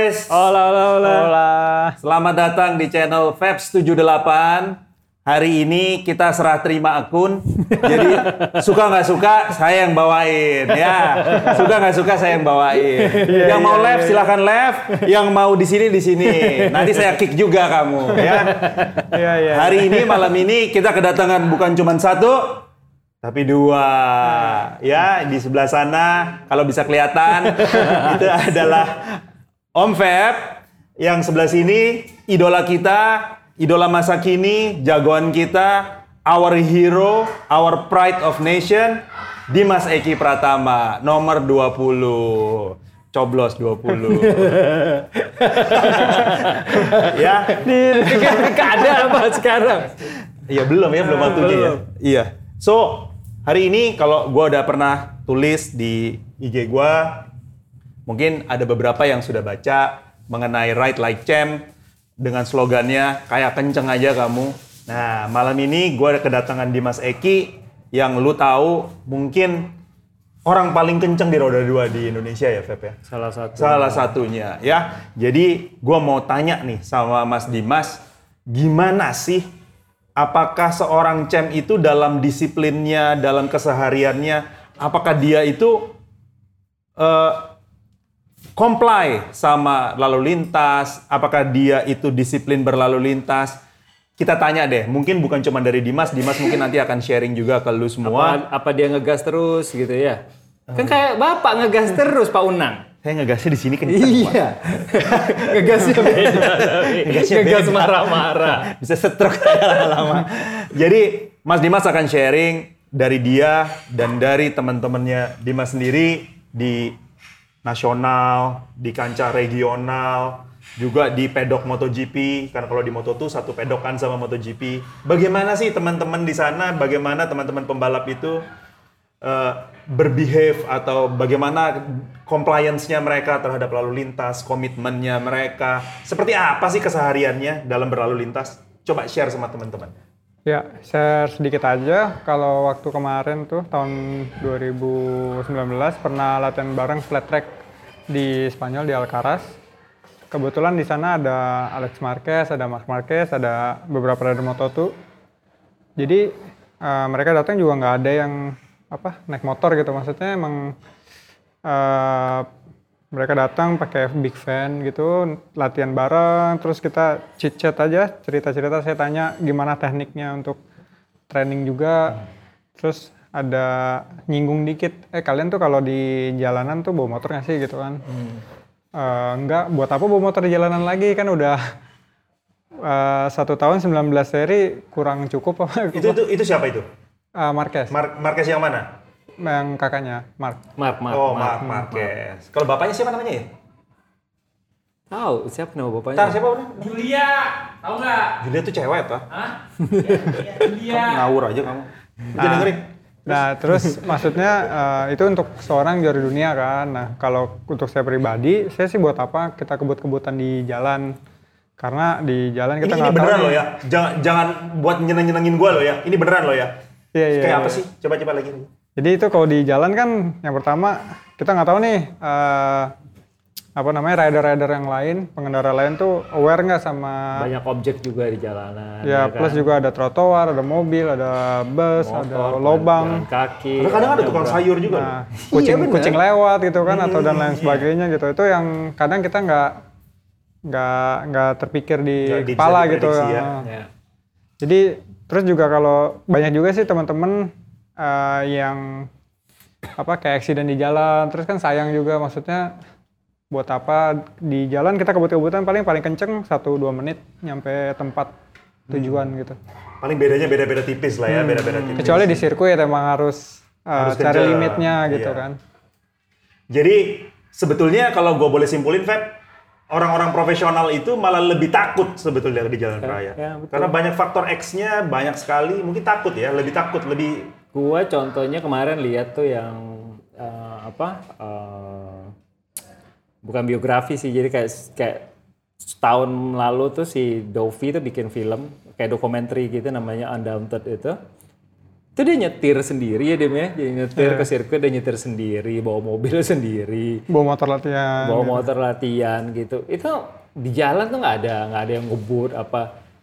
guys. Hola, hola, hola. Hola. Selamat datang di channel Fabs 78. Hari ini kita serah terima akun. Jadi suka nggak suka saya yang bawain ya. Suka nggak suka saya yang bawain. yang mau left silahkan left. Yang mau di sini di sini. Nanti saya kick juga kamu ya. Iya, iya. Hari ini malam ini kita kedatangan bukan cuma satu, tapi dua. Ya, di sebelah sana kalau bisa kelihatan itu adalah Om Feb. Yang sebelah sini idola kita, idola masa kini, jagoan kita, our hero, our pride of nation, Dimas Eki Pratama, nomor 20. Coblos 20. ya, Gak ada apa sekarang? Iya belum ya, belum waktunya ya. Iya. So hari ini kalau gua udah pernah tulis di IG gua, mungkin ada beberapa yang sudah baca mengenai Right Like Champ dengan slogannya kayak kenceng aja kamu. Nah malam ini gua kedatangan Dimas Eki yang lu tahu mungkin orang paling kenceng di roda dua di Indonesia ya Feb ya. Salah satu. Salah satunya ya. Jadi gua mau tanya nih sama Mas Dimas, gimana sih apakah seorang champ itu dalam disiplinnya, dalam kesehariannya, apakah dia itu eh, comply sama lalu lintas, apakah dia itu disiplin berlalu lintas? Kita tanya deh, mungkin bukan cuma dari Dimas, Dimas mungkin nanti akan sharing juga ke lu semua. Apa, apa dia ngegas terus gitu ya? Kan kayak bapak ngegas terus Pak Unang. Saya ngegasnya di sini kenceng. Pak. Iya. Ngegasnya beda. Ngegasnya Ngegas marah-marah. bisa stroke kayak lama. Jadi Mas Dimas akan sharing dari dia dan dari teman-temannya Dimas sendiri di nasional, di kancah regional, juga di pedok MotoGP. Karena kalau di Moto2 satu pedok kan sama MotoGP. Bagaimana sih teman-teman di sana? Bagaimana teman-teman pembalap itu eh, berbehave atau bagaimana compliance-nya mereka terhadap lalu lintas, komitmennya mereka, seperti apa sih kesehariannya dalam berlalu lintas? Coba share sama teman-teman. Ya, share sedikit aja. Kalau waktu kemarin tuh tahun 2019 pernah latihan bareng flat track di Spanyol di Alcaraz. Kebetulan di sana ada Alex Marquez, ada Marc Marquez, ada beberapa rider Moto2. Jadi eh, mereka datang juga nggak ada yang apa naik motor gitu. Maksudnya emang eh, mereka datang pakai big fan gitu, latihan bareng, terus kita chit chat aja, cerita-cerita. Saya tanya gimana tekniknya untuk training juga, terus ada nyinggung dikit. Eh kalian tuh kalau di jalanan tuh bawa motor nggak sih gitu kan? Eh, enggak, buat apa bawa motor di jalanan lagi kan udah eh, satu tahun 19 seri kurang cukup apa? Itu itu itu siapa itu? Eh, Marquez, Mar Marquez yang mana? Yang kakaknya Mark. Mark, Mark, oh, Mark. Mark Marquez. Kalau bapaknya siapa namanya ya? Tahu siapa nama bapaknya? Ntar siapa udah? Julia, tahu nggak? Julia tuh cewek toh. Hah? Julia. Ngawur aja kamu. Aja dengerin. Nah, terus maksudnya eh, itu untuk seorang juara dunia kan. Nah, kalau untuk saya pribadi, saya sih buat apa kita kebut-kebutan di jalan. Karena di jalan Ini, kita ini nggak beneran tahu loh nih. ya. Jangan jangan buat nyeneng-nyenengin gua loh ya. Ini beneran loh ya. Iya, iya. Kayak iya. apa sih? Coba coba lagi. Jadi itu kalau di jalan kan yang pertama kita nggak tahu nih eh, apa namanya rider-rider yang lain, pengendara lain tuh aware nggak sama Banyak objek juga di jalanan. ya kan? plus juga ada trotoar, ada mobil, ada bus, ada Motor, lobang. jalan kaki. Kadang-kadang ada tukang sayur juga. Nah, kucing bener. kucing lewat gitu kan atau dan Hmm, lain iya. sebagainya gitu. Itu yang kadang kita nggak nggak nggak terpikir di bisa kepala gitu. ya. Nah, Ya. Jadi terus juga kalau banyak juga sih teman-teman eh, yang apa kayak accident di jalan, terus kan sayang juga maksudnya buat apa di jalan kita kebut-kebutan paling paling kenceng 1-2 menit nyampe tempat tujuan Hmm. gitu. Paling bedanya beda-beda tipis lah ya, beda-beda tipis. Kecuali di sirkuit emang harus, eh, Harus cari kenceng, limitnya gitu iya. kan. Jadi sebetulnya kalau gue boleh simpulin, Feb, orang-orang profesional itu malah lebih takut sebetulnya di jalan raya. ya, betul. Karena banyak faktor X-nya, banyak sekali, mungkin takut ya, lebih takut, lebih Gua contohnya kemarin lihat tuh yang eh, apa? eh, bukan biografi sih, jadi kayak kayak setahun lalu tuh si Dovi tuh bikin film kayak dokumenter gitu namanya Undaunted itu. itu dia nyetir sendiri ya Dem ya jadi nyetir ke sirkuit dia nyetir sendiri bawa mobil sendiri Bawa motor latihan. bawa motor latihan gitu itu di jalan tuh nggak ada nggak ada yang ngebut apa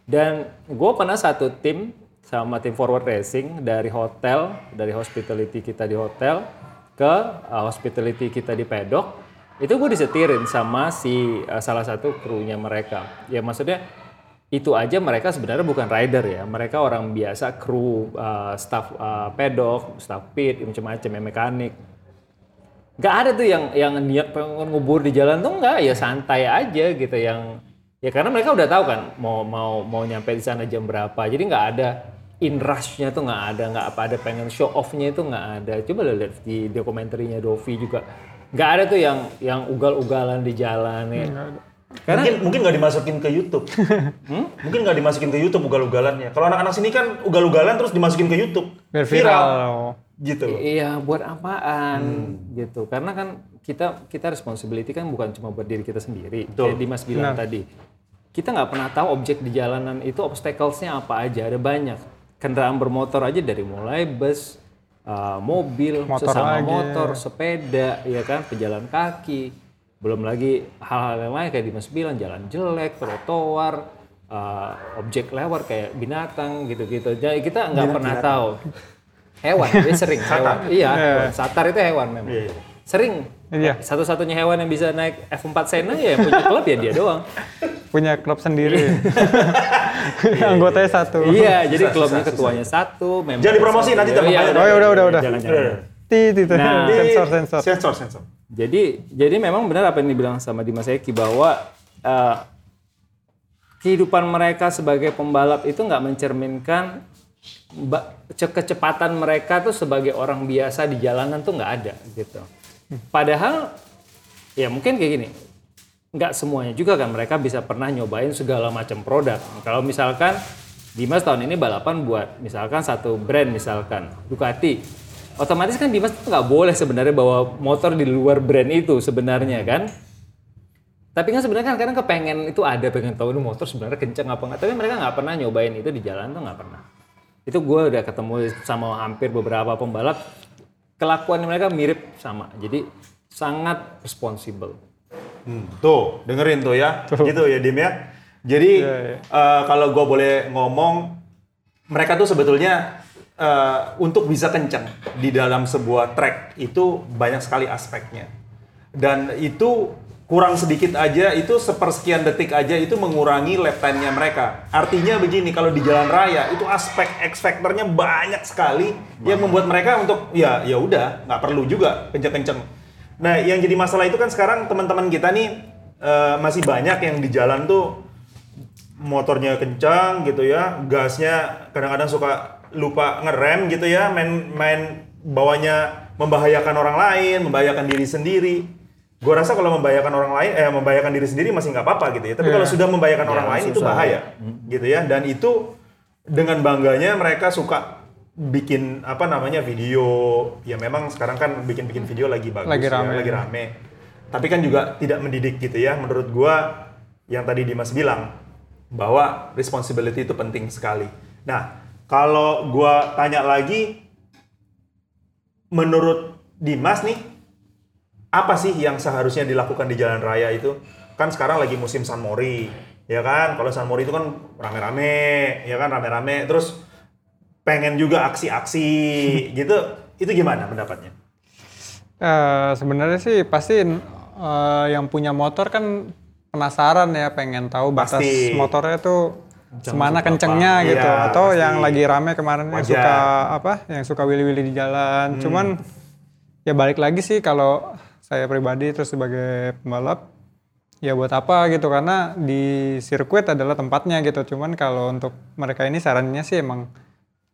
dan gue pernah satu tim sama tim forward racing dari hotel dari hospitality kita di hotel ke uh, hospitality kita di pedok. Itu gue disetirin sama si uh, salah satu krunya mereka. Ya maksudnya itu aja mereka sebenarnya bukan rider ya. Mereka orang biasa kru uh, staff uh, pedok staff pit macam-macam ya mekanik. Nggak ada tuh yang yang niat pengen ngubur di jalan tuh nggak. Ya santai aja gitu yang ya karena mereka udah tahu kan mau mau mau nyampe di sana jam berapa. Jadi nggak ada in rushnya tuh nggak ada nggak apa ada pengen show offnya itu nggak ada coba lo lihat di dokumenterinya Dovi juga nggak ada tuh yang yang ugal-ugalan di jalan ya karena mungkin mungkin nggak dimasukin ke YouTube. Mungkin nggak dimasukin ke YouTube ugal-ugalannya. Kalau anak-anak sini kan ugal-ugalan terus dimasukin ke YouTube. Biar viral. Gitu loh. Iya, buat apaan gitu. Karena kan kita kita responsibility kan bukan cuma buat diri kita sendiri. Betul. Kayak Dimas bilang tadi. Kita nggak pernah tahu objek di jalanan itu obstacles-nya apa aja. Ada banyak. Kendaraan bermotor aja dari mulai bus, uh, mobil, Motor sesama lagi. motor, sepeda, ya kan, pejalan kaki. Belum lagi hal-hal yang lain kayak Dimas bilang jalan jelek, trotoar, uh, objek lewat kayak binatang gitu-gitu. Jadi kita nggak pernah tahu. Hewan, dia sering hewan. Iya, hewan. satar itu hewan memang. Iya. Sering. Iya. Satu-satunya hewan yang bisa naik F4 Sena ya yang punya klub ya dia doang. Punya klub sendiri. Anggotanya satu. iya, jadi klubnya ketuanya satu, member Jangan dipromosi, satu. nanti Iya, iya, banyak. Oh, ya udah, udah, udah. Jangan, jangan. Itu. Nah. sensor sensor. Sensor, sensor. Jadi jadi memang benar apa yang dibilang sama Dimas Eki bahwa eh, kehidupan mereka sebagai pembalap itu nggak mencerminkan kecepatan mereka tuh sebagai orang biasa di jalanan tuh nggak ada gitu. Padahal ya mungkin kayak gini, nggak semuanya juga kan mereka bisa pernah nyobain segala macam produk. Kalau misalkan Dimas tahun ini balapan buat misalkan satu brand misalkan Ducati, otomatis kan Dimas tuh nggak boleh sebenarnya bawa motor di luar brand itu sebenarnya kan. Tapi kan sebenarnya kan kadang kepengen itu ada pengen tahu ini motor sebenarnya kenceng apa nggak. Tapi mereka nggak pernah nyobain itu di jalan tuh nggak pernah. Itu gue udah ketemu sama hampir beberapa pembalap kelakuan mereka mirip sama. Jadi sangat responsible. Hmm, tuh, dengerin tuh ya. Gitu ya, Dim ya. Jadi, Iya, eh, kalau gue boleh ngomong, mereka tuh sebetulnya eh, untuk bisa kencang di dalam sebuah track itu banyak sekali aspeknya. Dan itu kurang sedikit aja, itu sepersekian detik aja itu mengurangi lap time-nya mereka. Artinya begini, kalau di jalan raya itu aspek X factor-nya banyak sekali yang membuat mereka untuk ya ya udah nggak perlu juga kenceng-kenceng. Nah, yang jadi masalah itu kan sekarang teman-teman kita nih eh, masih banyak yang di jalan tuh motornya kencang gitu ya, gasnya kadang-kadang suka lupa ngerem gitu ya, main main bawanya membahayakan orang lain, membahayakan diri sendiri. Gue rasa kalau membahayakan orang lain, eh membahayakan diri sendiri masih nggak apa-apa gitu ya. Tapi kalau sudah membahayakan orang lain itu susah. bahaya, gitu ya. Dan itu dengan bangganya mereka suka bikin apa namanya video. Ya memang sekarang kan bikin-bikin video lagi bagus, Lagi ya, rame. lagi rame. Tapi kan juga tidak mendidik gitu ya. Menurut gua yang tadi Dimas bilang bahwa responsibility itu penting sekali. Nah, kalau gua tanya lagi menurut Dimas nih apa sih yang seharusnya dilakukan di jalan raya itu? Kan sekarang lagi musim San Mori, ya kan? Kalau San Mori itu kan rame-rame, ya kan rame-rame. Terus pengen juga aksi-aksi gitu. Itu gimana pendapatnya? Eh, sebenarnya sih pasti eh, yang punya motor kan penasaran ya pengen tahu batas Pasti. motornya tuh semana seberapa. kencengnya gitu Iya, atau pasti. yang lagi rame kemarin yang suka apa yang suka willy-willy di jalan cuman ya balik lagi sih kalau saya pribadi terus sebagai pembalap ya buat apa gitu karena di sirkuit adalah tempatnya gitu cuman kalau untuk mereka ini sarannya sih emang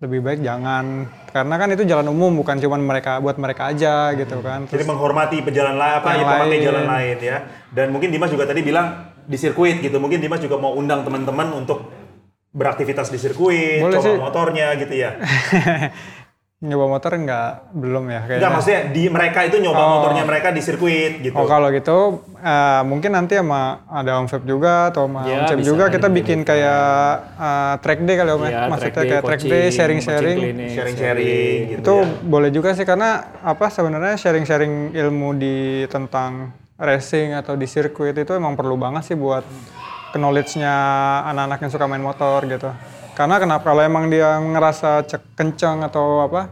lebih baik jangan karena kan itu jalan umum bukan cuman mereka buat mereka aja gitu kan Jadi menghormati pejalan lain apa Yang ya pemakai lain. jalan lain ya. Dan mungkin Dimas juga tadi bilang di sirkuit gitu. Mungkin Dimas juga mau undang teman-teman untuk beraktivitas di sirkuit, Boleh coba sih. motornya gitu ya. nyoba motor nggak belum ya kayaknya. Enggak, maksudnya di mereka itu nyoba Oh. motornya mereka di sirkuit gitu. Oh kalau gitu eh, mungkin nanti sama ada Om Feb juga atau sama Ya, Om Cep juga kita bikin bikin kayak eh, track day kali Om ya. Iya, Maksudnya track day, kayak track coaching, day, sharing-sharing. Sharing-sharing gitu Itu ya. boleh juga sih karena apa sebenarnya sharing-sharing ilmu di tentang racing atau di sirkuit itu emang perlu banget sih buat knowledge-nya anak-anak yang suka main motor gitu. Karena kenapa kalau emang dia ngerasa cek kenceng atau apa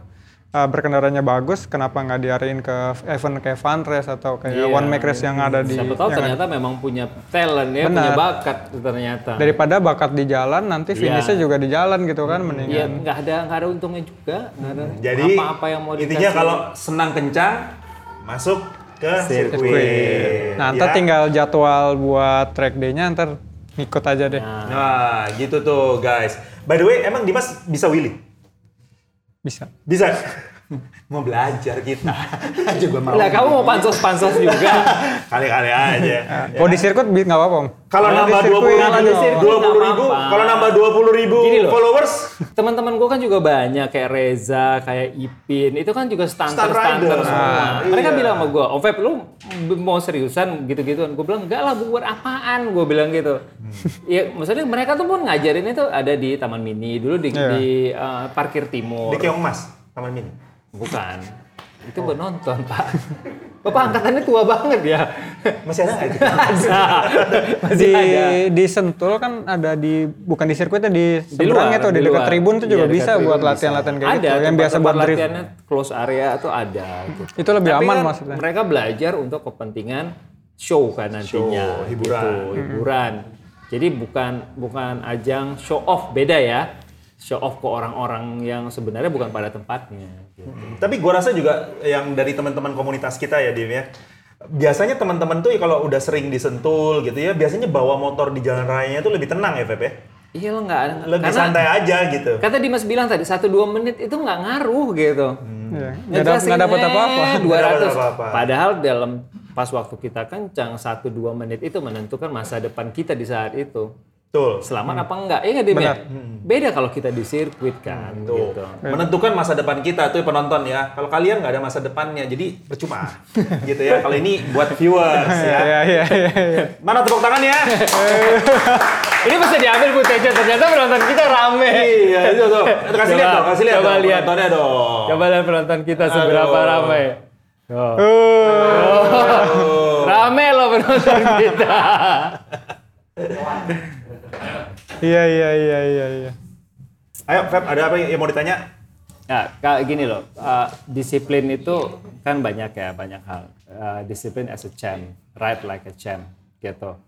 uh, berkendaranya bagus, kenapa nggak diarahin ke event kayak fun race atau kayak Iya. one make race yang ada di Siapa tahu yang ternyata memang punya talent ya, punya Benar. bakat ternyata. daripada bakat di jalan nanti Iya. finishnya juga di jalan gitu kan Iya, mendingan nggak ada nggak ada untungnya juga. ada Jadi apa-apa yang mau intinya dikasih. kalau senang kencang masuk ke sirkuit. Sirkuit. Nah, ntar Ya. tinggal jadwal buat track day-nya ntar ngikut aja deh. Nah, gitu tuh guys. By the way, emang Dimas bisa wheelie? Bisa. Bisa. Mau belajar kita. Juga mau. Lah kamu mau pansos-pansos juga. Kali-kali aja. Kalau di sirkuit nggak apa-apa. Kalau nambah dua puluh ribu, dua puluh kalau nambah dua puluh ribu Gini loh. followers, Teman-teman gue kan juga banyak kayak Reza, kayak Ipin, itu kan juga Stunt stunter-stunter rider. semua. Ah, Mereka iya. bilang sama gue, Om Feb, lu mau seriusan gitu-gituan? Gue bilang, enggak lah, buat apaan? Gue bilang gitu. Hmm. Ya, maksudnya mereka tuh pun ngajarin itu ada di Taman Mini, dulu di, Iya. di uh, Parkir Timur. di Keong Mas, Taman Mini. Bukan. Itu buat nonton, Pak. Bapak angkatannya tua banget ya. Masih ada nggak itu? ada. Masih di ada. di Sentul kan ada di bukan di sirkuitnya di Di seberang luar, itu di, di dekat tribun tuh juga Iya, dekat bisa tribun buat bisa. latihan-latihan kayak ada, gitu. Yang biasa buat drift. latihannya close area tuh ada. Gitu. Itu lebih Tapi aman kan maksudnya. Mereka belajar untuk kepentingan show kan nantinya. Show, hiburan. gitu, hiburan. Jadi bukan bukan ajang show off beda ya. Show off ke orang-orang yang sebenarnya bukan pada tempatnya. Gitu. Tapi gua rasa juga yang dari teman-teman komunitas kita ya, Dim ya. Biasanya teman-teman tuh kalau udah sering disentul gitu ya, biasanya bawa motor di jalan rayanya tuh lebih tenang ya, Feb ya. Iya lo nggak Lebih karena santai aja gitu. Kata Dimas bilang tadi satu dua menit itu nggak ngaruh gitu. Iya. Nggak dap- nggak dapat apa-apa. Dua Nggak dapat ratus. Padahal dalam pas waktu kita kencang satu dua menit itu menentukan masa depan kita di saat itu. Betul. Selamat apa enggak? Iya nggak Dim, ya? Benar. Beda kalau kita di sirkuit kan. Tuh. Gitu. Menentukan masa depan kita tuh penonton ya. Kalau kalian nggak ada masa depannya, jadi percuma. gitu ya. Kalau ini buat viewers ya. Iya iya iya. iya. Mana tepuk tangan ya? Ini bisa diambil footage ternyata penonton kita rame. iya, itu tuh. Itu kasih lihat Coba- dong, kasih lihat coba dong. lihat. Penontonnya dong. Coba lihat penonton kita seberapa Aduh. ramai. Oh. Oh. Rame loh penonton kita. Iya iya iya iya iya. Ayo, Feb, ada apa yang mau ditanya? Ya, kayak gini loh, uh, disiplin itu kan banyak ya, banyak hal. Uh, disiplin as a champ, ride like a champ, gitu.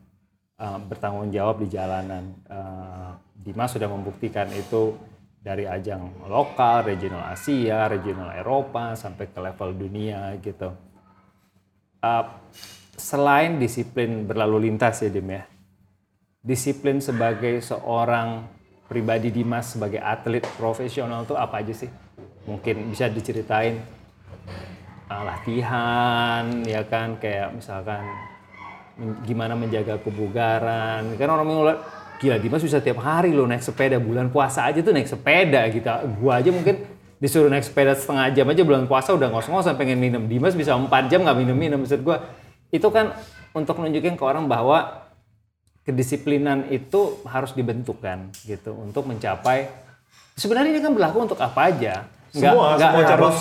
Uh, bertanggung jawab di jalanan. Uh, Dimas sudah membuktikan itu dari ajang lokal, regional Asia, regional Eropa, sampai ke level dunia gitu. Uh, selain disiplin berlalu lintas ya Dim ya, disiplin sebagai seorang pribadi Dimas sebagai atlet profesional tuh apa aja sih? Mungkin bisa diceritain uh, latihan ya kan kayak misalkan gimana menjaga kebugaran. Kan orang mengulat gila Dimas bisa tiap hari lo naik sepeda bulan puasa aja tuh naik sepeda gitu. Gua aja mungkin disuruh naik sepeda setengah jam aja bulan puasa udah ngos-ngosan pengen minum. Dimas bisa 4 jam nggak minum-minum. Maksud gua itu kan untuk nunjukin ke orang bahwa kedisiplinan itu harus dibentuk kan gitu untuk mencapai sebenarnya ini kan berlaku untuk apa aja. Nggak- semua, nggak semua cabang harus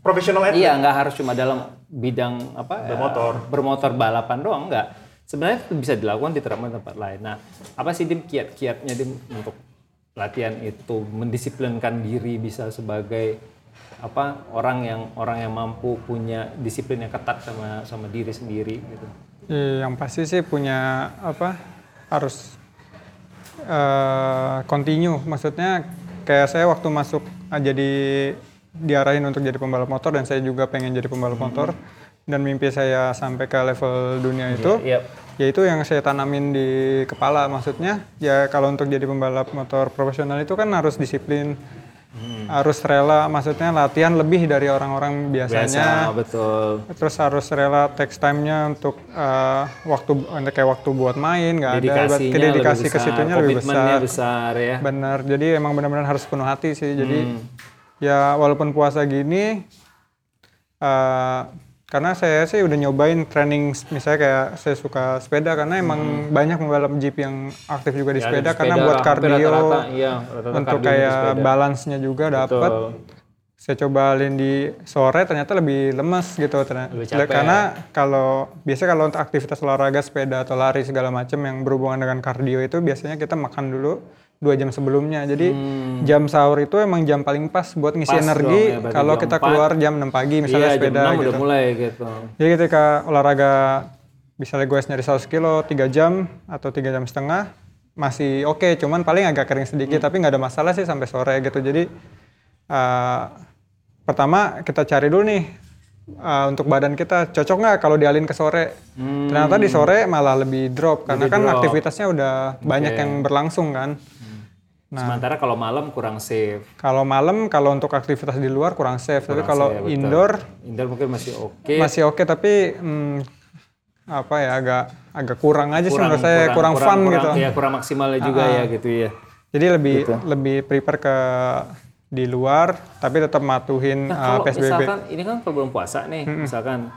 profesional athlete. iya nggak harus cuma dalam bidang apa ya, Bermotor. bermotor balapan doang nggak. Sebenarnya itu bisa dilakukan di tempat tempat lain. Nah apa sih dim kiat-kiatnya dim untuk latihan itu? Mendisiplinkan diri bisa sebagai apa orang yang orang yang mampu punya disiplin yang ketat sama sama diri sendiri gitu. Iya, yang pasti sih punya apa harus eh continue. Maksudnya kayak saya waktu masuk ah, jadi diarahin untuk jadi pembalap motor dan saya juga pengen jadi pembalap motor dan mimpi saya sampai ke level dunia itu Iya. ya itu yang saya tanamin di kepala maksudnya ya kalau untuk jadi pembalap motor profesional itu kan harus disiplin harus rela maksudnya latihan lebih dari orang-orang biasanya. Biasa betul. Terus harus rela text time-nya untuk eh, waktu untuk kayak waktu buat main nggak ada ke dedikasi lebih ke besar, situnya lebih besar. besar ya. Benar jadi emang benar-benar harus penuh hati sih. Jadi Hmm. Ya walaupun puasa gini, eh, karena saya sih udah nyobain training misalnya kayak saya suka sepeda karena emang banyak pembalap jeep yang aktif juga di Ya, sepeda di karena sepeda buat kardio iya, untuk kardio kayak sepeda. balance-nya juga dapat. Saya cobain di sore ternyata lebih lemes gitu ternyata. Lebih capek. Karena kalau biasa kalau untuk aktivitas olahraga sepeda atau lari segala macam yang berhubungan dengan kardio itu biasanya kita makan dulu dua jam sebelumnya. Jadi jam sahur itu emang jam paling pas buat ngisi Hmm. Pas energi dong ya, kalau kita 4. keluar jam 6 pagi misalnya iya, sepeda jam 6 gitu. udah mulai gitu. Jadi ketika olahraga misalnya gue nyari 100 kilo 3 jam atau 3 jam setengah masih oke, cuman paling agak kering sedikit tapi nggak ada masalah sih sampai sore gitu. Jadi eh, pertama kita cari dulu nih eh, untuk badan kita cocok nggak kalau dialin ke sore. Ternyata di sore malah lebih drop karena kan drop. aktivitasnya udah banyak yang berlangsung kan. Nah. Sementara kalau malam kurang safe. Kalau malam kalau untuk aktivitas di luar kurang safe, tapi kalau safe, betul. indoor Indoor mungkin masih oke. masih oke tapi hmm, apa ya agak agak kurang aja sih menurut saya kurang, fun gitu. Ya kurang maksimalnya juga ya gitu ya. Jadi lebih lebih prepare ke di luar tapi tetap matuhin Nah, uh, kalau PSBB. misalkan ini kan kalau belum puasa nih, misalkan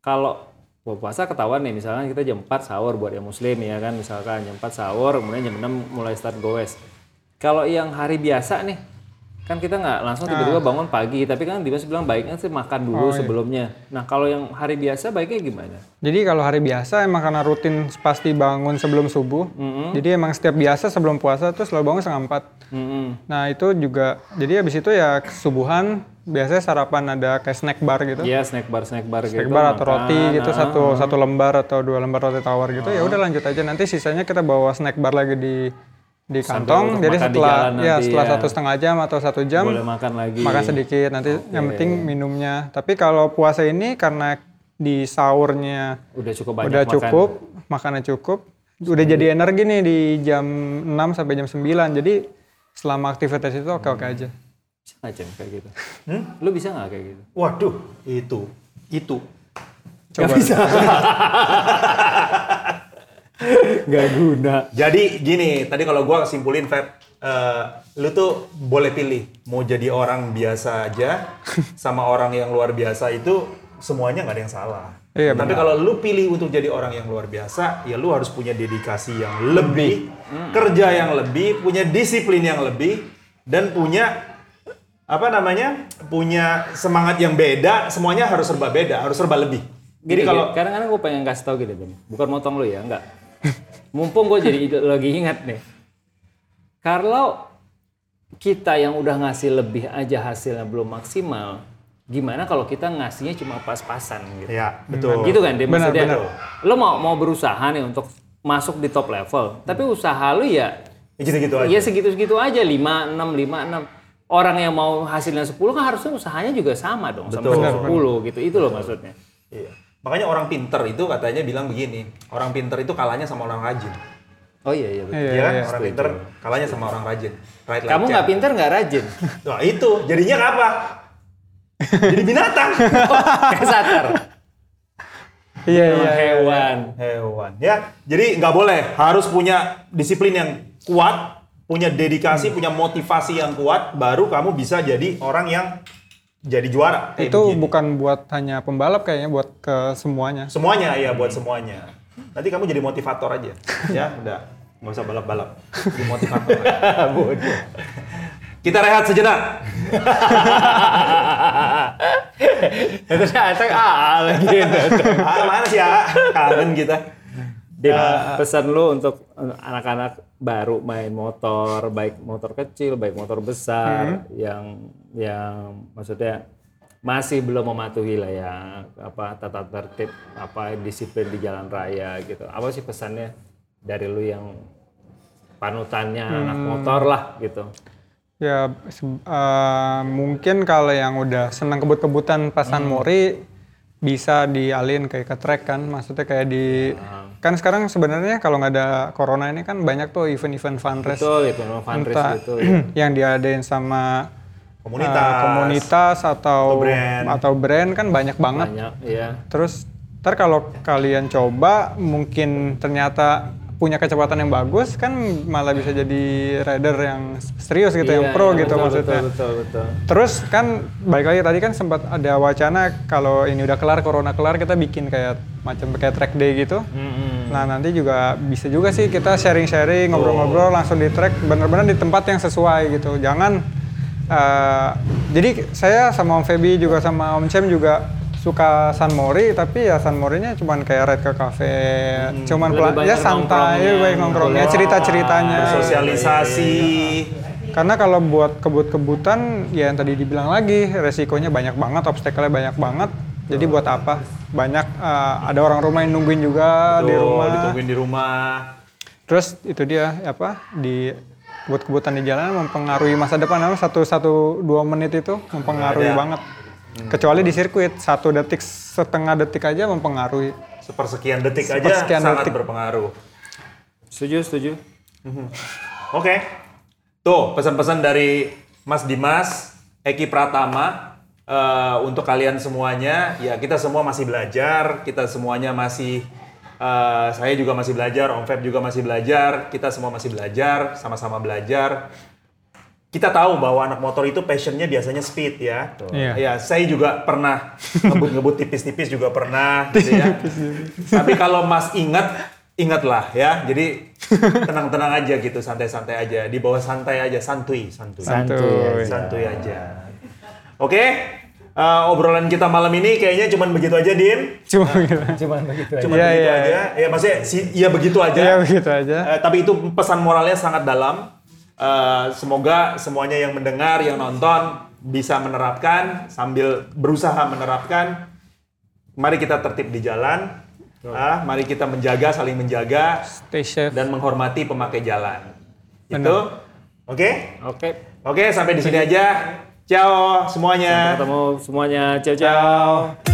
kalau buat puasa ketahuan nih, misalkan kita jam 4 sahur buat yang muslim ya kan, misalkan jam 4 sahur, kemudian jam 6 mulai start goes. Kalau yang hari biasa nih, kan kita nggak langsung tiba-tiba Ah. bangun pagi, tapi kan Dimas bilang baiknya sih makan Oh, dulu iya. sebelumnya. Nah kalau yang hari biasa baiknya gimana? Jadi kalau hari biasa emang karena rutin pasti bangun sebelum subuh. Jadi emang setiap biasa sebelum puasa tuh selalu bangun setengah empat. Mm-mm. Nah itu juga jadi habis itu ya subuhan biasanya sarapan ada kayak snack bar gitu. Iya snack bar snack bar gitu. snack bar atau makan, roti gitu ah. satu satu lembar atau dua lembar roti tawar gitu ya udah lanjut aja nanti sisanya kita bawa snack bar lagi di di kantong jadi makan di setelah jalan ya nanti setelah ya. satu setengah jam atau satu jam Boleh makan lagi. makan sedikit nanti yang penting minumnya tapi kalau puasa ini karena di sahurnya Udah cukup banyak udah makan. cukup makannya cukup udah jadi energi nih di jam 6 sampai jam 9 jadi selama aktivitas itu oke oke aja Bisa nggak kayak gitu? Hmm? Lu bisa nggak kayak gitu? Waduh, itu, itu. coba Gak guna. Jadi gini, tadi kalau gua simpulin Feb, eh, lu tuh boleh pilih mau jadi orang biasa aja sama orang yang luar biasa itu semuanya nggak ada yang salah. Iya, Tapi kalau lu pilih untuk jadi orang yang luar biasa, ya lu harus punya dedikasi yang lebih, kerja yang lebih, punya disiplin yang lebih, dan punya apa namanya, punya semangat yang beda. Semuanya harus serba beda, harus serba lebih. Jadi Gini, kalau kadang-kadang gue pengen kasih tau gitu, Bim. Bukan motong lu ya, enggak. Mumpung gue jadi ide- lagi ingat nih. Kalau kita yang udah ngasih lebih aja hasilnya belum maksimal, gimana kalau kita ngasihnya cuma pas-pasan gitu? ya betul. Gitu kan, dia Benar, maksudnya. benar. Lo mau mau berusaha nih untuk masuk di top level, tapi usaha lu ya Ya Gitu-gitu aja. Iya segitu-segitu aja 5 6 5 6. Orang yang mau hasilnya 10 kan harusnya usahanya juga sama dong Betul. sampai 10 gitu. Itu loh maksudnya. Iya. Makanya orang pinter itu katanya bilang begini, orang pinter itu kalahnya sama orang rajin. Oh iya iya betul. Iya, Iya kan? iya. orang pinter kalahnya sama orang rajin. Right Kamu nggak pinter nggak rajin. Nah itu, jadinya apa? Jadi binatang. Kayak satar. iya iya Hewan. Hewan. Ya, jadi nggak boleh. Harus punya disiplin yang kuat, punya dedikasi, punya motivasi yang kuat, baru kamu bisa jadi orang yang jadi juara. Kayak itu begini. bukan buat hanya pembalap kayaknya buat ke semuanya Semuanya ya buat semuanya. Nanti kamu jadi motivator aja. Ya, udah. Nggak usah balap-balap. Jadi motivator. aja. Kita rehat sejenak. Terus ada ah lagi. Ah, mana sih ya? Kangen kita. Dim, pesan lu untuk anak-anak baru main motor, baik motor kecil, baik motor besar, yang yang maksudnya masih belum mematuhi lah ya apa tata tertib apa disiplin di jalan raya gitu. Apa sih pesannya dari lu yang panutannya anak motor lah gitu? Ya eh, mungkin kalau yang udah senang kebut-kebutan pasan mori bisa dialin kayak ke track kan, maksudnya kayak di kan sekarang sebenarnya kalau nggak ada corona ini kan banyak tuh event-event fundraise Betul gitu, no fundraise entah gitu. ya. yang diadain sama Komunitas. eh, komunitas atau Atau brand. atau brand kan banyak banget. Banyak ya. Terus ntar kalau kalian coba mungkin ternyata punya kecepatan yang bagus kan malah bisa jadi rider yang serius gitu, yang Iya, pro iya, gitu betul, maksudnya. Betul, betul, betul. Terus kan balik lagi tadi kan sempat ada wacana kalau ini udah kelar corona kelar kita bikin kayak macam kayak track day gitu. Nah nanti juga bisa juga sih kita sharing-sharing ngobrol-ngobrol langsung di track bener-bener di tempat yang sesuai gitu. Jangan eh, jadi saya sama Om Feby juga sama Om Cem juga suka San Mori tapi ya San Morinya cuman kayak ride ke cafe, cuman Lebih pelan- ya santai, baik nongkrongnya, cerita-ceritanya. Bersosialisasi. Karena kalau buat kebut-kebutan, ya yang tadi dibilang lagi, resikonya banyak banget, obstacle-nya banyak banget. Jadi buat apa? Banyak eh, ada orang rumah yang nungguin juga di Tuh, rumah. ditungguin di rumah. Terus itu dia apa di kebut-kebutan di jalan mempengaruhi masa depan. Satu satu dua menit itu mempengaruhi Ada. banget. Kecuali di sirkuit satu detik setengah detik aja mempengaruhi. Sepersekian detik aja Sepersekian sangat detik. berpengaruh. Setuju, setuju. Oke. Tuh, pesan-pesan dari Mas Dimas, Eki Pratama eh, untuk kalian semuanya. Ya, kita semua masih belajar, kita semuanya masih eh, saya juga masih belajar, Om Feb juga masih belajar, kita semua masih belajar, sama-sama belajar. Kita tahu bahwa anak motor itu passionnya biasanya speed ya. Iya. Ya, saya juga pernah ngebut-ngebut tipis-tipis juga pernah, gitu ya. Tapi kalau Mas ingat, ingatlah ya. Jadi tenang-tenang aja gitu, santai-santai aja. Di bawah santai aja, santuy, santuy. Santuy. Santuy aja. Oke, eh, obrolan kita malam ini kayaknya cuman begitu aja, Dim. Cuma gitu. Cuman begitu aja. Cuman Iya, begitu iya, aja. Ya maksudnya, si, ya begitu aja. Ya begitu aja. Eh, tapi itu pesan moralnya sangat dalam. Eh, semoga semuanya yang mendengar, yang nonton bisa menerapkan sambil berusaha menerapkan. Mari kita tertib di jalan. Ah, mari kita menjaga, saling menjaga Stay safe. dan menghormati pemakai jalan. Itu, oke? Oke. Oke, sampai di sini aja. Ciao semuanya. Ketemu semuanya. Ciao, ciao.